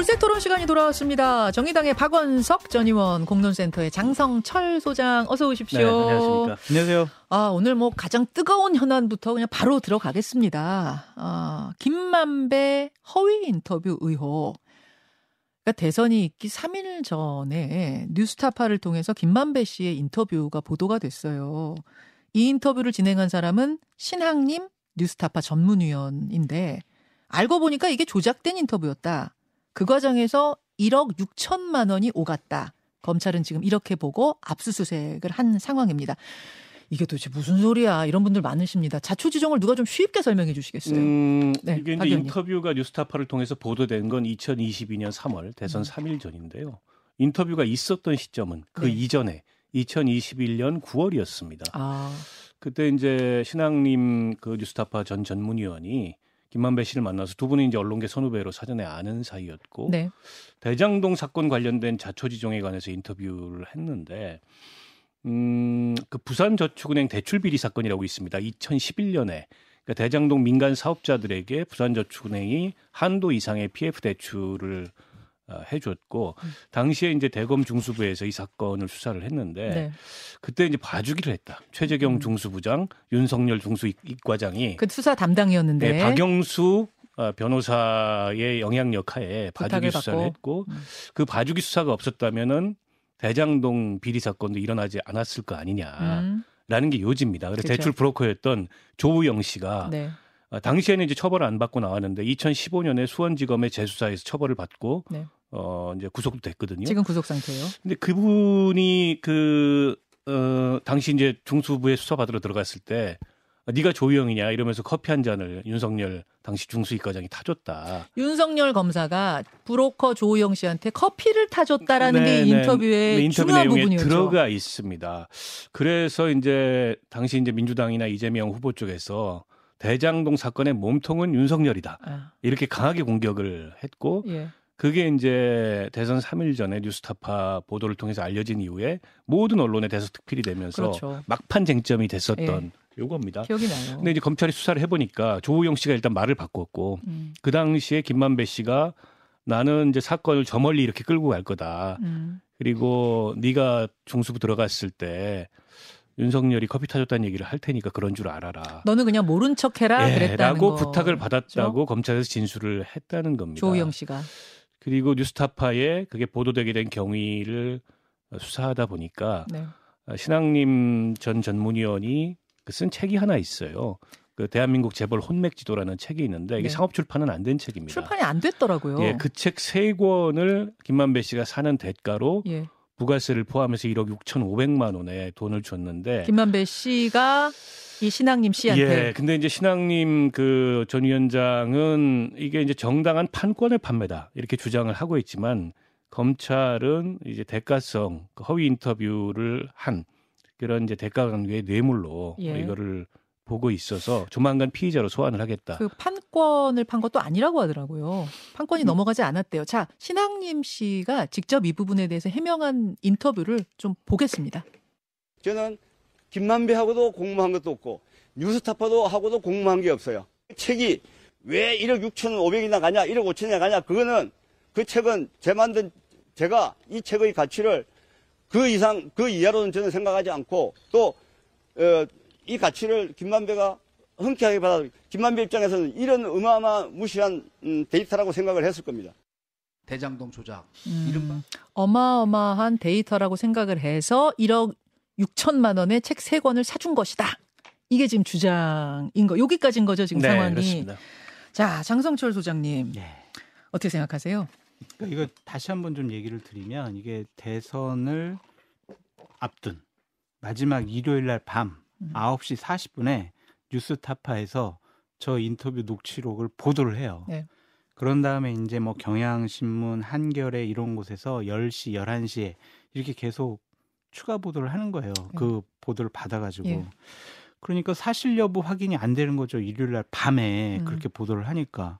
돌쇠 토론 시간이 돌아왔습니다. 정의당의 박원석 전 의원, 공론센터의 장성철 소장, 어서 오십시오. 네, 안녕하십니까. 안녕하세요. 아, 오늘 뭐 가장 뜨거운 현안부터 그냥 바로 들어가겠습니다. 아, 김만배 허위 인터뷰 의혹. 그러니까 대선이 있기 3일 전에 뉴스타파를 통해서 김만배 씨의 인터뷰가 보도가 됐어요. 이 인터뷰를 진행한 사람은 신학님 뉴스타파 전문위원인데 알고 보니까 이게 조작된 인터뷰였다. 그 과정에서 1억 6천만 원이 오갔다. 검찰은 지금 이렇게 보고 압수수색을 한 상황입니다. 이게 도대체 무슨 소리야? 이런 분들 많으십니다. 자초지종을 누가 좀 쉽게 설명해 주시겠어요? 음, 네, 이게 이제 인터뷰가 뉴스타파를 통해서 보도된 건 2022년 3월 대선 음. 3일 전인데요. 인터뷰가 있었던 시점은 그 네. 이전에 2021년 9월이었습니다. 아. 그때 이제 신앙님 그 뉴스타파 전 전문위원이 김만배 씨를 만나서 두 분이 이제 언론계 선후배로 사전에 아는 사이였고 네. 대장동 사건 관련된 자초지종에 관해서 인터뷰를 했는데 음, 그 부산저축은행 대출 비리 사건이라고 있습니다. 2011년에 그러니까 대장동 민간 사업자들에게 부산저축은행이 한도 이상의 PF 대출을 어, 해줬고 음. 당시에 이제 대검 중수부에서 이 사건을 수사를 했는데 네. 그때 이제 봐주기를 했다. 최재경 음. 중수부장, 윤석열 중수이과장이 그 수사 담당이었는데 네, 박영수 어, 변호사의 영향력 하에 봐주기 수사를 받고. 했고 음. 그 봐주기 수사가 없었다면은 대장동 비리 사건도 일어나지 않았을 거 아니냐라는 음. 게 요지입니다. 그래서 그렇죠. 대출 브로커였던 조우영 씨가 네. 어, 당시에는 이제 처벌을 안 받고 나왔는데 2015년에 수원지검의 재수사에서 처벌을 받고 네. 어 이제 구속도 됐거든요. 지금 구속 상태예요. 근데 그분이 그 어, 당시 이제 중수부에 수사 받으러 들어갔을 때 네가 조희영이냐 이러면서 커피 한 잔을 윤석열 당시 중수이과장이 타줬다. 윤석열 검사가 브로커 조희영 씨한테 커피를 타줬다라는 네, 게 네. 인터뷰의 네, 인터뷰 중요한 부분이었죠. 들어가 있습니다. 그래서 이제 당시 이제 민주당이나 이재명 후보 쪽에서 대장동 사건의 몸통은 윤석열이다. 아. 이렇게 강하게 공격을 했고 예. 그게 이제 대선 3일 전에 뉴스타파 보도를 통해서 알려진 이후에 모든 언론에 대해서 특필이 되면서 그렇죠. 막판 쟁점이 됐었던 예. 요겁니다. 기억이 나요. 근데 이제 검찰이 수사를 해보니까 조우영 씨가 일단 말을 바꿨고 음. 그 당시에 김만배 씨가 나는 이제 사건을 저 멀리 이렇게 끌고 갈 거다. 음. 그리고 네가 중수부 들어갔을 때 윤석열이 커피 타줬다는 얘기를 할 테니까 그런 줄 알아라. 너는 그냥 모른 척해라 예, 그랬다는 라고 부탁을 받았다고? 검찰에서 진술을 했다는 겁니다. 조우영 씨가. 그리고 뉴스타파에 그게 보도되게 된 경위를 수사하다 보니까 네. 신앙님 전 전문위원이 그쓴 책이 하나 있어요. 그 대한민국 재벌 혼맥 지도라는 책이 있는데 이게 네. 상업 출판은 안 된 책입니다. 출판이 안 됐더라고요. 예, 그 책 세 권을 김만배 씨가 사는 대가로 예. 부가세를 포함해서 1억 6,500만 원의 돈을 줬는데 김만배 씨가 이 신앙님 씨한테. 예. 근데 이제 신앙님 그 전 위원장은 이게 이제 정당한 판권의 판매다 이렇게 주장을 하고 있지만 검찰은 이제 대가성 그 허위 인터뷰를 한 그런 이제 대가 관계의 뇌물로 예. 이거를 보고 있어서 조만간 피의자로 소환을 하겠다. 그 판권을 판 것도 아니라고 하더라고요. 판권이 음. 넘어가지 않았대요. 자, 신앙님 씨가 직접 이 부분에 대해서 해명한 인터뷰를 좀 보겠습니다. 저는 김만배하고도 공모한 것도 없고 뉴스타파도 하고도 공모한 게 없어요. 책이 왜 1억 6천5백이 나 가냐, 1억 5천이 나 가냐, 그거는 그 책은 제 만든 제가 이 책의 가치를 그 이상, 그 이하로는 저는 생각하지 않고 또, 어, 이 가치를 김만배가 흔쾌하게 받아, 김만배 입장에서는 이런 어마어마 무시한 음, 데이터라고 생각을 했을 겁니다. 대장동 조작, 음, 이른바. 어마어마한 데이터라고 생각을 해서 1억 6천만 원의 책 세 권을 사준 것이다. 이게 지금 주장인 거. 여기까지인 거죠, 지금 네, 상황이. 그렇습니다. 자, 장성철 소장님. 네. 어떻게 생각하세요? 그러니까 이거 다시 한번 좀 얘기를 드리면 이게 대선을 앞둔 마지막 일요일 날밤 음. 9시 40분에 뉴스타파에서 저 인터뷰 녹취록을 보도를 해요. 네. 그런 다음에 이제 뭐 경향신문, 한겨레 이런 곳에서 10시, 11시에 이렇게 계속 추가 보도를 하는 거예요. 네. 그 보도를 받아가지고. 예. 그러니까 사실 여부 확인이 안 되는 거죠. 일요일 날 밤에 음. 그렇게 보도를 하니까.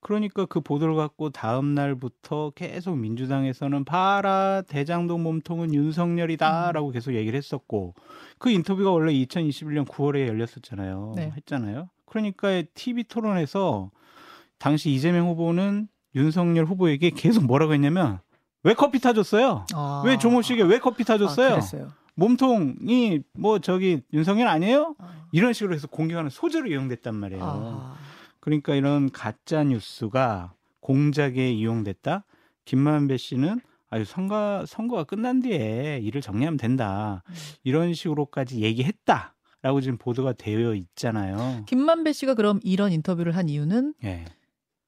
그러니까 그 보도를 갖고 다음 날부터 계속 민주당에서는 봐라 대장동 몸통은 윤석열이다라고 음. 계속 얘기를 했었고 그 인터뷰가 원래 2021년 9월에 열렸었잖아요. 네. 했잖아요. 그러니까 TV 토론에서 당시 이재명 후보는 윤석열 후보에게 계속 뭐라고 했냐면 왜 커피 타줬어요? 아. 왜 종호씨에게 왜 커피 타줬어요? 아, 몸통이 뭐 저기 윤석열 아니에요? 아. 이런 식으로 해서 공격하는 소재로 이용됐단 말이에요. 아. 그러니까 이런 가짜 뉴스가 공작에 이용됐다. 김만배 씨는 아유 선거 선거가 끝난 뒤에 일을 정리하면 된다. 음. 이런 식으로까지 얘기했다. 라고 지금 보도가 되어 있잖아요. 김만배 씨가 그럼 이런 인터뷰를 한 이유는 네.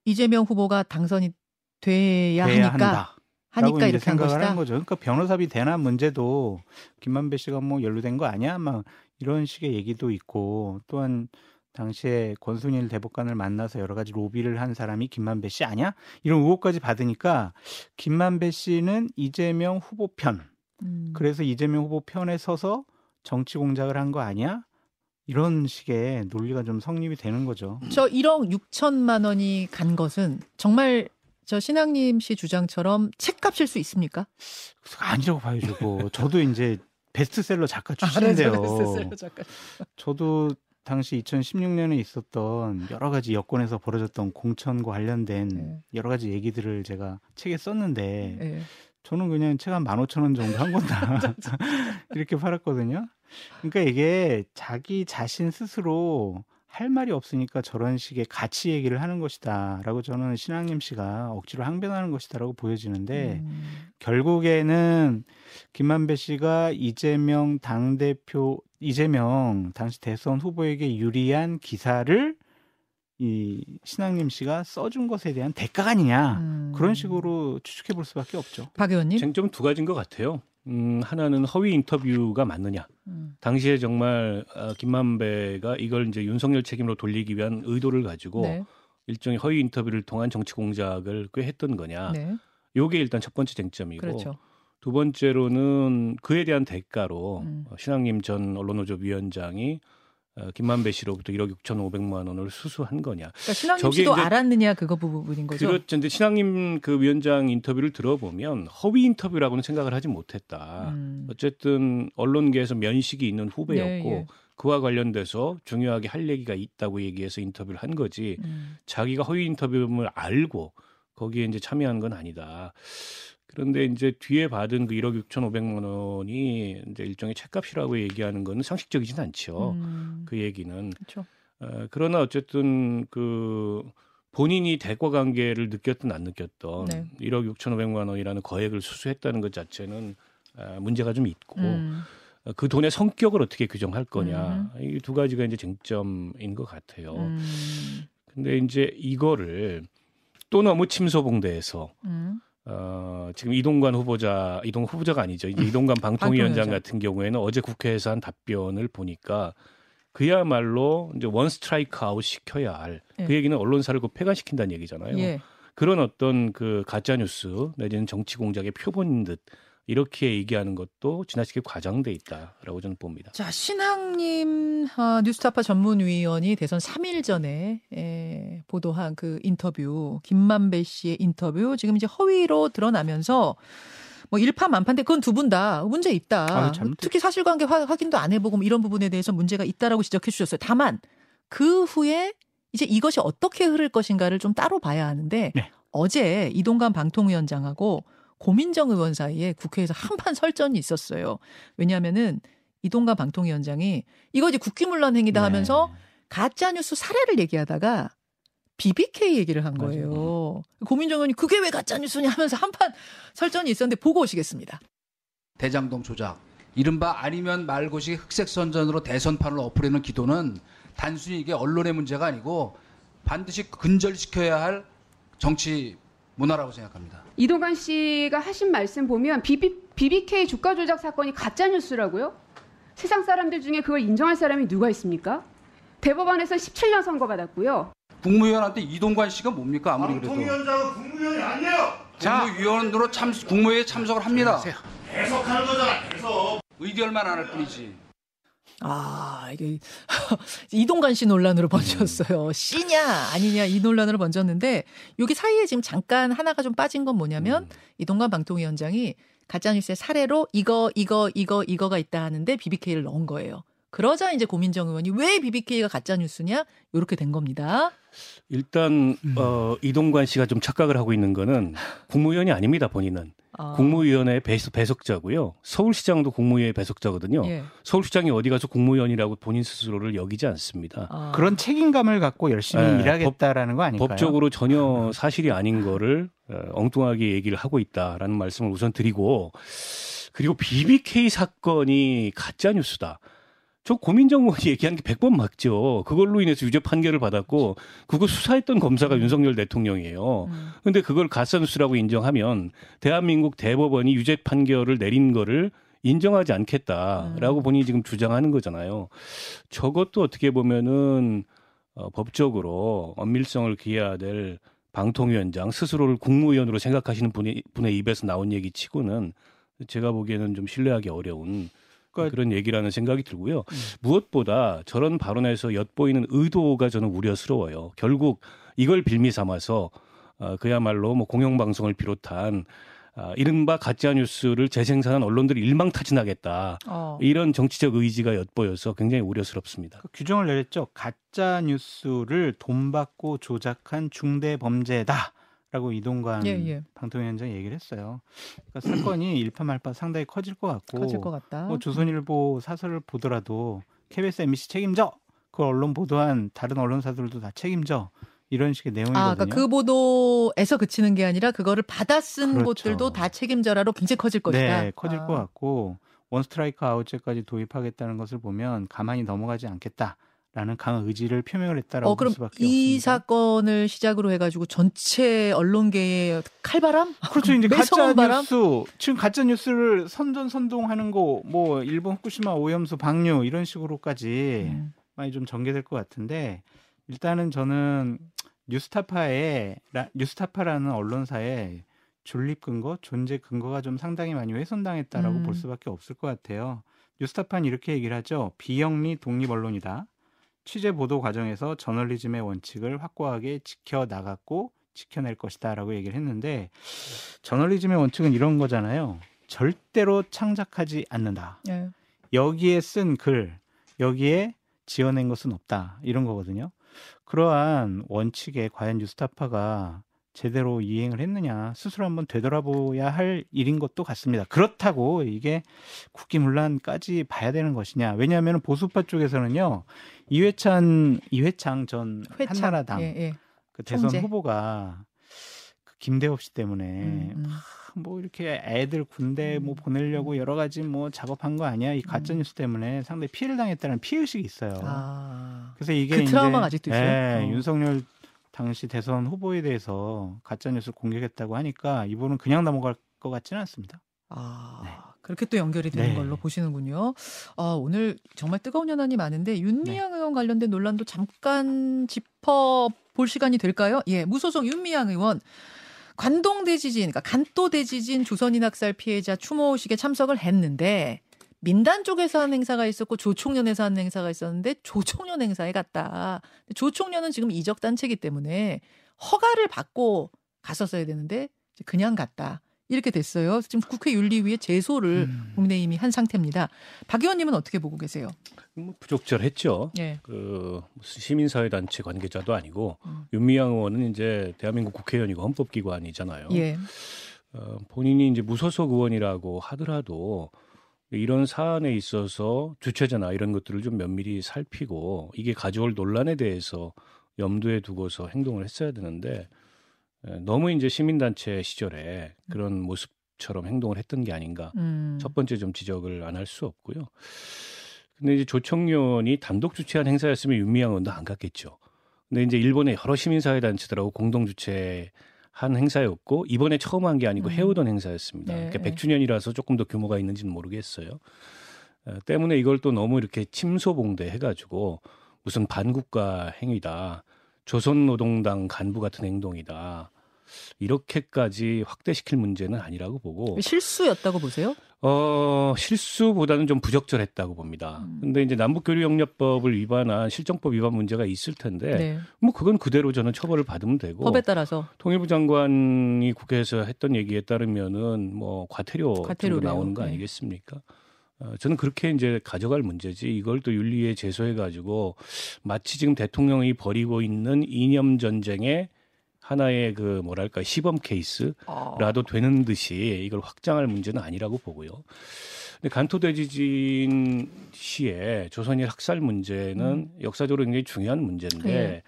이재명 후보가 당선이 돼야, 돼야 하니까 한다. 하니까 이렇게 생각을 한, 한 거죠. 그러니까 변호사비 대납 문제도 김만배 씨가 뭐 연루된 거 아니야? 막 이런 식의 얘기도 있고 또한 당시에 권순일 대법관을 만나서 여러 가지 로비를 한 사람이 김만배 씨 아니야? 이런 의혹까지 받으니까 김만배 씨는 이재명 후보 편. 음. 그래서 이재명 후보 편에 서서 정치 공작을 한 거 아니야? 이런 식의 논리가 좀 성립이 되는 거죠. 저 1억 6천만 원이 간 것은 정말 저 신앙님 씨 주장처럼 책값일 수 있습니까? 아니라고 봐요, 저거. 저도 이제 베스트셀러 작가 아, 출신인데요. 아, 베스트셀러 작가. 저도 당시 2016년에 있었던 여러 가지 여권에서 벌어졌던 공천과 관련된 네. 여러 가지 얘기들을 제가 책에 썼는데 네. 저는 그냥 책 한 15,000원 정도 한 건다. 이렇게 팔았거든요. 그러니까 이게 자기 자신 스스로 할 말이 없으니까 저런 식의 가치 얘기를 하는 것이다라고 저는 신앙님 씨가 억지로 항변하는 것이다라고 보여지는데 음. 결국에는 김만배 씨가 이재명 당 대표 이재명 당시 대선 후보에게 유리한 기사를 이 신앙님 씨가 써준 것에 대한 대가가 아니냐 음. 그런 식으로 추측해 볼 수밖에 없죠. 박 의원님 쟁점 두 가지인 것 같아요. 음, 하나는 허위 인터뷰가 맞느냐. 음. 당시에 정말 어, 김만배가 이걸 이제 윤석열 책임으로 돌리기 위한 의도를 가지고 네. 일종의 허위 인터뷰를 통한 정치 공작을 꽤 했던 거냐. 네. 요게 일단 첫 번째 쟁점이고 그렇죠. 두 번째로는 그에 대한 대가로 음. 어, 신앙님 전 언론노조 위원장이 어, 김만배 씨로부터 1억 6천5백만 원을 수수한 거냐. 그러니까 신앙님 씨도 알았느냐 그거 부분인 거죠. 그렇죠. 근데 신앙님 그 위원장 인터뷰를 들어보면 허위 인터뷰라고는 생각을 하지 못했다. 음. 어쨌든 언론계에서 면식이 있는 후배였고 네, 예. 그와 관련돼서 중요하게 할 얘기가 있다고 얘기해서 인터뷰를 한 거지. 음. 자기가 허위 인터뷰를 알고 거기에 이제 참여한 건 아니다. 그런데 이제 뒤에 받은 그 1억 6천5백만 원이 이제 일종의 책값이라고 얘기하는 거는 상식적이진 않죠. 음. 그 얘기는. 그렇죠. 어, 그러나 어쨌든 그 본인이 대과 관계를 느꼈든 안 느꼈던 네. 1억 6천5백만 원이라는 거액을 수수했다는 것 자체는 어, 문제가 좀 있고 음. 어, 그 돈의 성격을 어떻게 규정할 거냐 음. 이두 가지가 이제 쟁점인 것 같아요. 음. 근데 이제 이거를 또 너무 침소봉대해서 음. 어, 지금 이동관 후보자, 이동 후보자가 아니죠. 이제 이동관 방통위원장 같은 경우에는 어제 국회에서 한 답변을 보니까 그야말로 이제 one strike out 시켜야 할. 예. 그 얘기는 언론사를 그 폐간시킨다는 얘기잖아요. 예. 그런 어떤 그 가짜 뉴스 내지는 정치 공작의 표본인 듯 이렇게 얘기하는 것도 지나치게 과장돼 있다라고 저는 봅니다. 자, 신학림 아, 뉴스타파 전문위원이 대선 3일 전에 에, 보도한 그 인터뷰, 김만배 씨의 인터뷰 지금 이제 허위로 드러나면서 뭐 일파만파인데 그건 두 분 다 문제 있다. 아, 특히 사실관계 확인도 안 해보고 뭐 이런 부분에 대해서 문제가 있다라고 지적해 주셨어요. 다만 그 후에 이제 이것이 어떻게 흐를 것인가를 좀 따로 봐야 하는데 네. 어제 이동관 방통위원장하고 고민정 의원 사이에 국회에서 한판 설전이 있었어요. 왜냐하면은 이동관 방통위원장이 이거 이제 국기문란 행위다 네. 하면서 가짜 뉴스 사례를 얘기하다가 BBK 얘기를 한 거예요. 맞아요. 고민정 의원이 그게 왜 가짜 뉴스냐 하면서 한판 설전이 있었는데 보고 오시겠습니다. 대장동 조작, 이른바 아니면 말고시 흑색 선전으로 대선판을 엎으려는 기도는 단순히 이게 언론의 문제가 아니고 반드시 근절시켜야 할 정치 문화라고 생각합니다. 이동관 씨가 하신 말씀 보면 BB, BBK 주가 조작 사건이 가짜 뉴스라고요? 세상 사람들 중에 그걸 인정할 사람이 누가 있습니까? 대법원에서 17년 선고 받았고요. 국무위원한테 이동관 씨가 뭡니까 아무리 그래도. 방통위원장은 국무위원이 아니에요. 국무위원으로 참 국무회에 참석을 합니다. 해석하는 거잖아. 해석. 의결만 안 할 뿐이지. 아, 이게 이동관 씨 논란으로 번졌어요. 씨냐 아니냐 이 논란으로 번졌는데 여기 사이에 지금 잠깐 하나가 좀 빠진 건 뭐냐면 음. 이동관 방통위원장이 가짜뉴스의 사례로 이거 이거 이거 이거가 있다 하는데 BBK를 넣은 거예요. 그러자 이제 고민정 의원이 왜 BBK가 가짜 뉴스냐 이렇게 된 겁니다. 일단 음. 어, 이동관 씨가 좀 착각을 하고 있는 거는 국무위원이 아닙니다 본인은 아. 국무위원회 배석, 배석자고요. 서울시장도 국무위원회 배석자거든요. 예. 서울시장이 어디 가서 국무위원이라고 본인 스스로를 여기지 않습니다. 아. 그런 책임감을 갖고 열심히 네, 일하겠다라는 거 아닐까요? 법적으로 전혀 사실이 아닌 거를 어, 엉뚱하게 얘기를 하고 있다라는 말씀을 우선 드리고 그리고 BBK 사건이 가짜 뉴스다. 저 고민정 의원이 얘기한 게 100번 맞죠. 그걸로 인해서 유죄 판결을 받았고 그거 수사했던 검사가 윤석열 대통령이에요. 음. 근데 그걸 가짜뉴스라고 인정하면 대한민국 대법원이 유죄 판결을 내린 거를 인정하지 않겠다라고 음. 본인이 지금 주장하는 거잖아요. 저것도 어떻게 보면은 어, 법적으로 엄밀성을 기해야 될 방통위원장 스스로를 국무위원으로 생각하시는 분이, 분의 입에서 나온 얘기 치고는 제가 보기에는 좀 신뢰하기 어려운 그러니까 그런 얘기라는 생각이 들고요. 음. 무엇보다 저런 발언에서 엿보이는 의도가 저는 우려스러워요. 결국 이걸 빌미 삼아서 어, 그야말로 뭐 공영방송을 비롯한 아, 이른바 가짜 뉴스를 재생산한 언론들이 일망타진하겠다. 어. 이런 정치적 의지가 엿보여서 굉장히 우려스럽습니다. 그 규정을 내렸죠. 가짜 뉴스를 돈 받고 조작한 중대 범죄다. 라고 이동관 예, 예. 방통위원장이 얘기를 했어요. 그러니까 사건이 일파말파 상당히 커질 것 같고 커질 것 같다. 뭐 조선일보 사설을 보더라도 KBS, MBC 책임져. 그 언론 보도한 다른 언론사들도 다 책임져. 이런 식의 내용이거든요. 아, 그러니까 그 보도에서 그치는 게 아니라 그거를 받아 쓴 그렇죠. 곳들도 다 책임져라로 굉장히 커질 것이다. 네, 커질 아. 것 같고 원 스트라이크 아웃제까지 도입하겠다는 것을 보면 가만히 넘어가지 않겠다. 라는 강한 의지를 표명을 했다라고 어, 그럼 수밖에 이 없습니다. 사건을 시작으로 해가지고 전체 언론계의 칼바람? 그렇죠. 이제 가짜 바람? 뉴스 지금 가짜 뉴스를 선전 선동하는 거 뭐 일본 후쿠시마 오염수 방류 이런 식으로까지 음. 많이 좀 전개될 것 같은데 일단은 저는 뉴스타파의 뉴스타파라는 언론사의 존립 근거, 존재 근거가 좀 상당히 많이 훼손당했다라고 음. 볼 수밖에 없을 것 같아요. 뉴스타파는 이렇게 얘기를 하죠. 비영리 독립 언론이다. 취재 보도 과정에서 저널리즘의 원칙을 확고하게 지켜 나갔고 지켜낼 것이다라고 얘기를 했는데 저널리즘의 원칙은 이런 거잖아요. 절대로 창작하지 않는다. 네. 여기에 쓴 글, 여기에 지어낸 것은 없다. 이런 거거든요. 그러한 원칙에 과연 뉴스타파가 제대로 이행을 했느냐 스스로 한번 되돌아보야 할 일인 것도 같습니다. 그렇다고 이게 국기문란까지 봐야 되는 것이냐? 왜냐하면 보수파 쪽에서는요 이회찬 이회창 전 회창. 한나라당 예, 예. 그 대선 총재. 후보가 그 김대엽 씨 때문에 음, 음. 뭐 이렇게 애들 군대 뭐 음. 보내려고 여러 가지 뭐 작업한 거 아니야? 이 가짜 뉴스 때문에 상당히 피해를 당했다는 피해 의식이 있어요. 아, 그래서 이게 그 트라우마가 아직도 있어요. 예, 어. 윤석열 당시 대선 후보에 대해서 가짜 뉴스 공격했다고 하니까 이분은 그냥 넘어갈 것 같지는 않습니다. 아. 네. 그렇게 또 연결이 되는 네. 걸로 보시는군요. 아, 오늘 정말 뜨거운 현안이 많은데 윤미향 네. 의원 관련된 논란도 잠깐 짚어 볼 시간이 될까요? 예, 무소속 윤미향 의원 관동 대 지진, 그러니까 간도 대지진 조선인 학살 피해자 추모식에 참석을 했는데 민단 쪽에서 한 행사가 있었고 조총련에서 한 행사가 있었는데 조총련 행사에 갔다. 조총련은 지금 이적 단체이기 때문에 허가를 받고 갔었어야 되는데 그냥 갔다. 이렇게 됐어요. 지금 국회 윤리위에 제소를 음. 국민의힘이 한 상태입니다. 박 의원님은 어떻게 보고 계세요? 뭐 부적절했죠. 예. 그 시민사회단체 관계자도 아니고 음. 윤미향 의원은 이제 대한민국 국회의원이고 헌법기관이잖아요. 예. 어, 본인이 이제 무소속 의원이라고 하더라도 이런 사안에 있어서 주최자나 이런 것들을 좀 면밀히 살피고 이게 가져올 논란에 대해서 염두에 두고서 행동을 했어야 되는데 너무 이제 시민단체 시절에 그런 모습처럼 행동을 했던 게 아닌가. 음. 첫 번째 좀 지적을 안 할 수 없고요. 근데 이제 조청년이 단독 주최한 행사였으면 윤미향 의원도 안 갔겠죠. 근데 이제 일본의 여러 시민사회 단체들하고 공동 주최 한 행사였고 이번에 처음 한 게 아니고 음. 해오던 행사였습니다. 네. 그러니까 100주년이라서 조금 더 규모가 있는지는 모르겠어요. 어, 때문에 이걸 또 너무 이렇게 침소봉대 해가지고 무슨 반국가 행위다. 조선노동당 간부 같은 행동이다. 이렇게까지 확대시킬 문제는 아니라고 보고 실수였다고 보세요? 어, 실수보다는 좀 부적절했다고 봅니다. 음. 근데 이제 남북교류영려법을 위반한 실정법 위반 문제가 있을 텐데 네. 뭐 그건 그대로 저는 처벌을 받으면 되고 법에 따라서 통일부 장관이 국회에서 했던 얘기에 따르면은 뭐 과태료 과태료 나오는 거 네. 아니겠습니까? 어, 저는 그렇게 이제 가져갈 문제지 이걸 또 윤리에 제소해 가지고 마치 지금 대통령이 벌이고 있는 이념 전쟁의 하나의 그 뭐랄까 시범 케이스라도 되는 듯이 이걸 확장할 문제는 아니라고 보고요. 근데 간토대지진 시에 조선일 학살 문제는 음. 역사적으로 굉장히 중요한 문제인데 네.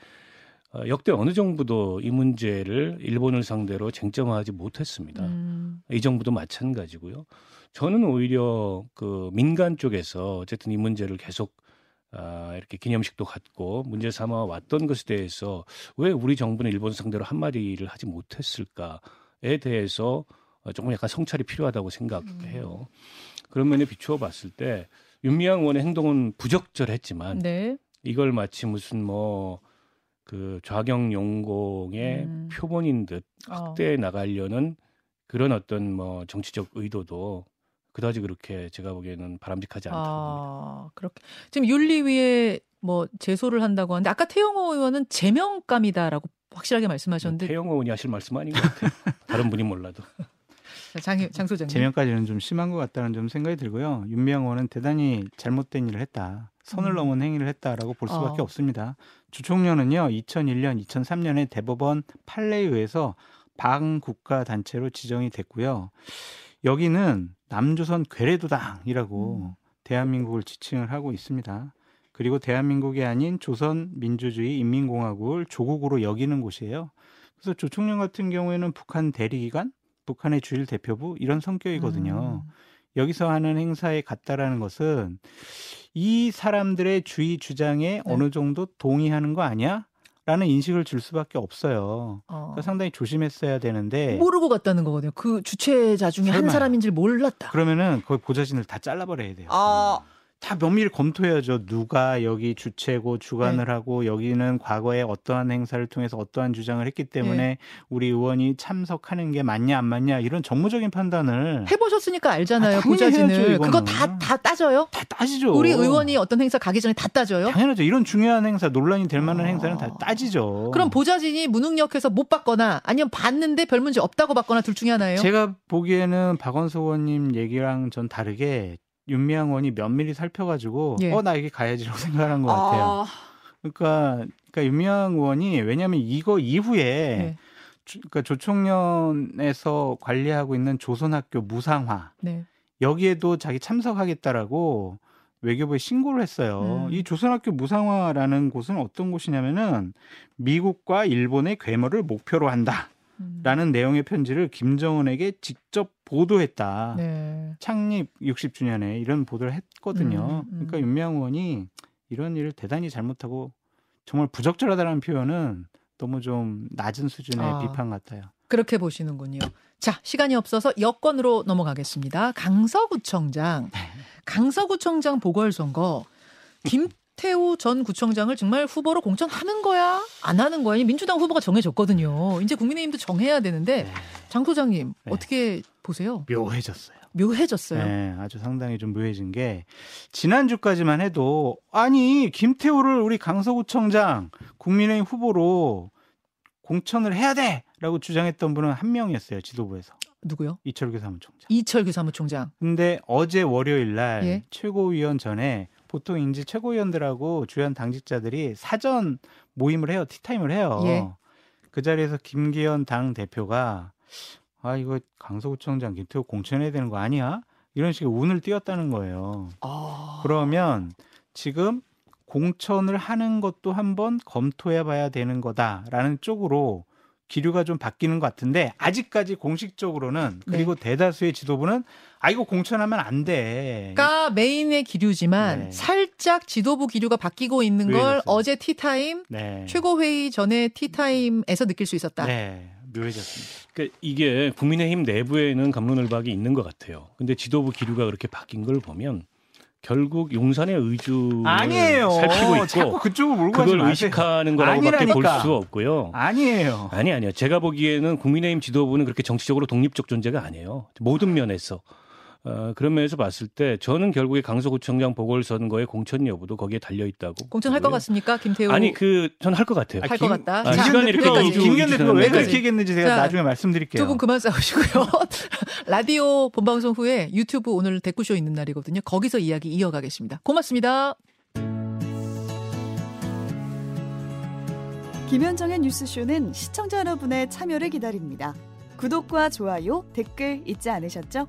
어, 역대 어느 정부도 이 문제를 일본을 상대로 쟁점화하지 못했습니다. 음. 이 정부도 마찬가지고요. 저는 오히려 그 민간 쪽에서 어쨌든 이 문제를 계속 아, 이렇게 기념식도 갖고 문제 삼아 왔던 것에 대해서 왜 우리 정부는 일본 상대로 한마디를 하지 못했을까에 대해서 조금 약간 성찰이 필요하다고 생각해요. 음. 그런 면에 비추어 봤을 때 윤미향 의원의 행동은 부적절했지만 네. 이걸 마치 무슨 뭐 그 좌경 용공의 음. 표본인 듯 어. 확대해 어. 나가려는 그런 어떤 뭐 정치적 의도도 그다지 그렇게 제가 보기에는 바람직하지 않다고 아, 봅니다. 그렇게 지금 윤리위에 뭐 제소를 한다고 하는데 아까 태영호 의원은 제명감이다라고 확실하게 말씀하셨는데 태영호 의원이 하실 말씀 아닌 것 같아요. 다른 분이 몰라도. 장, 장 소장님. 제명까지는 좀 심한 것 같다는 좀 생각이 들고요. 윤미향 의원은 대단히 잘못된 일을 했다. 선을 음. 넘은 행위를 했다라고 볼 수밖에 어. 없습니다. 주총련은요, 2001년, 2003년에 대법원 판례에 의해서 방국가 단체로 지정이 됐고요. 여기는 남조선 괴뢰도당이라고 음. 대한민국을 지칭을 하고 있습니다. 그리고 대한민국이 아닌 조선 민주주의 인민공화국을 조국으로 여기는 곳이에요. 그래서 조총련 같은 경우에는 북한 대리기관, 북한의 주일 대표부 이런 성격이거든요. 음. 여기서 하는 행사에 갔다라는 것은 이 사람들의 주의 주장에 네. 어느 정도 동의하는 거 아니야? 라는 인식을 줄 수밖에 없어요. 어. 그러니까 상당히 조심했어야 되는데 모르고 갔다는 거거든요. 그 주최자 중에 설마. 한 사람인 줄 몰랐다. 그러면은 거기 보좌진을 다 잘라버려야 돼요. 아. 다 면밀히 검토해야죠. 누가 여기 주체고 주관을 네. 하고 여기는 과거에 어떠한 행사를 통해서 어떠한 주장을 했기 때문에 네. 우리 의원이 참석하는 게 맞냐 안 맞냐 이런 정무적인 판단을 해보셨으니까 알잖아요. 아, 보좌진을 그거 다 다 따져요? 다 따지죠. 우리 의원이 어떤 행사 가기 전에 다 따져요? 당연하죠. 이런 중요한 행사 논란이 될 만한 아... 행사는 다 따지죠. 그럼 보좌진이 무능력해서 못 받거나 아니면 봤는데 별 문제 없다고 받거나 둘 중에 하나예요? 제가 보기에는 박원석 의원님 얘기랑 전 다르게 윤미향 의원이 면밀히 살펴가지고 예. 어나 여기 가야지라고 생각한 것 같아요. 아... 그러니까 그러니까 윤미향 의원이 왜냐하면 이거 이후에 네. 주, 그러니까 조총련에서 관리하고 있는 조선학교 무상화 네. 여기에도 자기 참석하겠다라고 외교부에 신고를 했어요. 음. 이 조선학교 무상화라는 곳은 어떤 곳이냐면은 미국과 일본의 괴물을 목표로 한다. 라는 음. 내용의 편지를 김정은에게 직접 보도했다. 네. 창립 60주년에 이런 보도를 했거든요. 음, 음. 그러니까 윤미향 의원이 이런 일을 대단히 잘못하고 정말 부적절하다는 표현은 너무 좀 낮은 수준의 아, 비판 같아요. 그렇게 보시는군요. 자, 시간이 없어서 여권으로 넘어가겠습니다. 강서구청장. 네. 강서구청장 보궐선거. 김김 태우 전 구청장을 정말 후보로 공천하는 거야? 안 하는 거야? 민주당 후보가 정해졌거든요. 이제 국민의힘도 정해야 되는데 네. 장 소장님 네. 어떻게 보세요? 묘해졌어요. 묘해졌어요. 네, 아주 상당히 좀 묘해진 게 지난주까지만 해도 아니 김태우를 우리 강서구청장 국민의힘 후보로 공천을 해야 돼라고 주장했던 분은 한 명이었어요 지도부에서. 누구요? 이철규 사무총장. 이철규 사무총장. 근데 어제 월요일 날 예? 최고위원 전에 보통 인지 최고위원들하고 주연 당직자들이 사전 모임을 해요. 티타임을 해요. 예. 그 자리에서 김기현 당 대표가 아 이거 강서구청장 김태호 공천해야 되는 거 아니야? 이런 식의 운을 띄웠다는 거예요. 아... 그러면 지금 공천을 하는 것도 한번 검토해 봐야 되는 거다라는 쪽으로 기류가 좀 바뀌는 것 같은데 아직까지 공식적으로는 네. 그리고 네. 대다수의 지도부는 아 이거 공천하면 안 돼. 가 메인의 기류지만 네. 살짝 지도부 기류가 바뀌고 있는 걸 묘해졌어요. 어제 티타임 네. 최고회의 전에 티타임에서 느낄 수 있었다. 네. 묘해졌습니다. 그러니까 이게 국민의힘 내부에는 감론을박이 있는 것 같아요. 근데 지도부 기류가 그렇게 바뀐 걸 보면 결국 용산의 의주 아니에요. 살피고 있고 자꾸 그쪽을 몰고 그걸 의식하는 거라고밖에 볼 수가 없고요. 아니에요. 아니 아니요. 제가 보기에는 국민의힘 지도부는 그렇게 정치적으로 독립적 존재가 아니에요. 모든 면에서 어, 그런 면에서 봤을 때 저는 결국에 강서구청장 보궐선거의 공천 여부도 거기에 달려 있다고. 공천할 것 같습니까, 김태우? 아니 그 저는 할것 같아요. 할 것 같다. 아, 시간이 이렇게. 김기현 대표가 왜. 그렇게 얘기했는지 제가 자, 나중에 말씀드릴게요. 두 분 그만 싸우시고요. 라디오 본방송 후에 유튜브 오늘 댓글쇼 있는 날이거든요. 거기서 이야기 이어가겠습니다. 고맙습니다. 김현정의 뉴스쇼는 시청자 여러분의 참여를 기다립니다. 구독과 좋아요, 댓글 잊지 않으셨죠?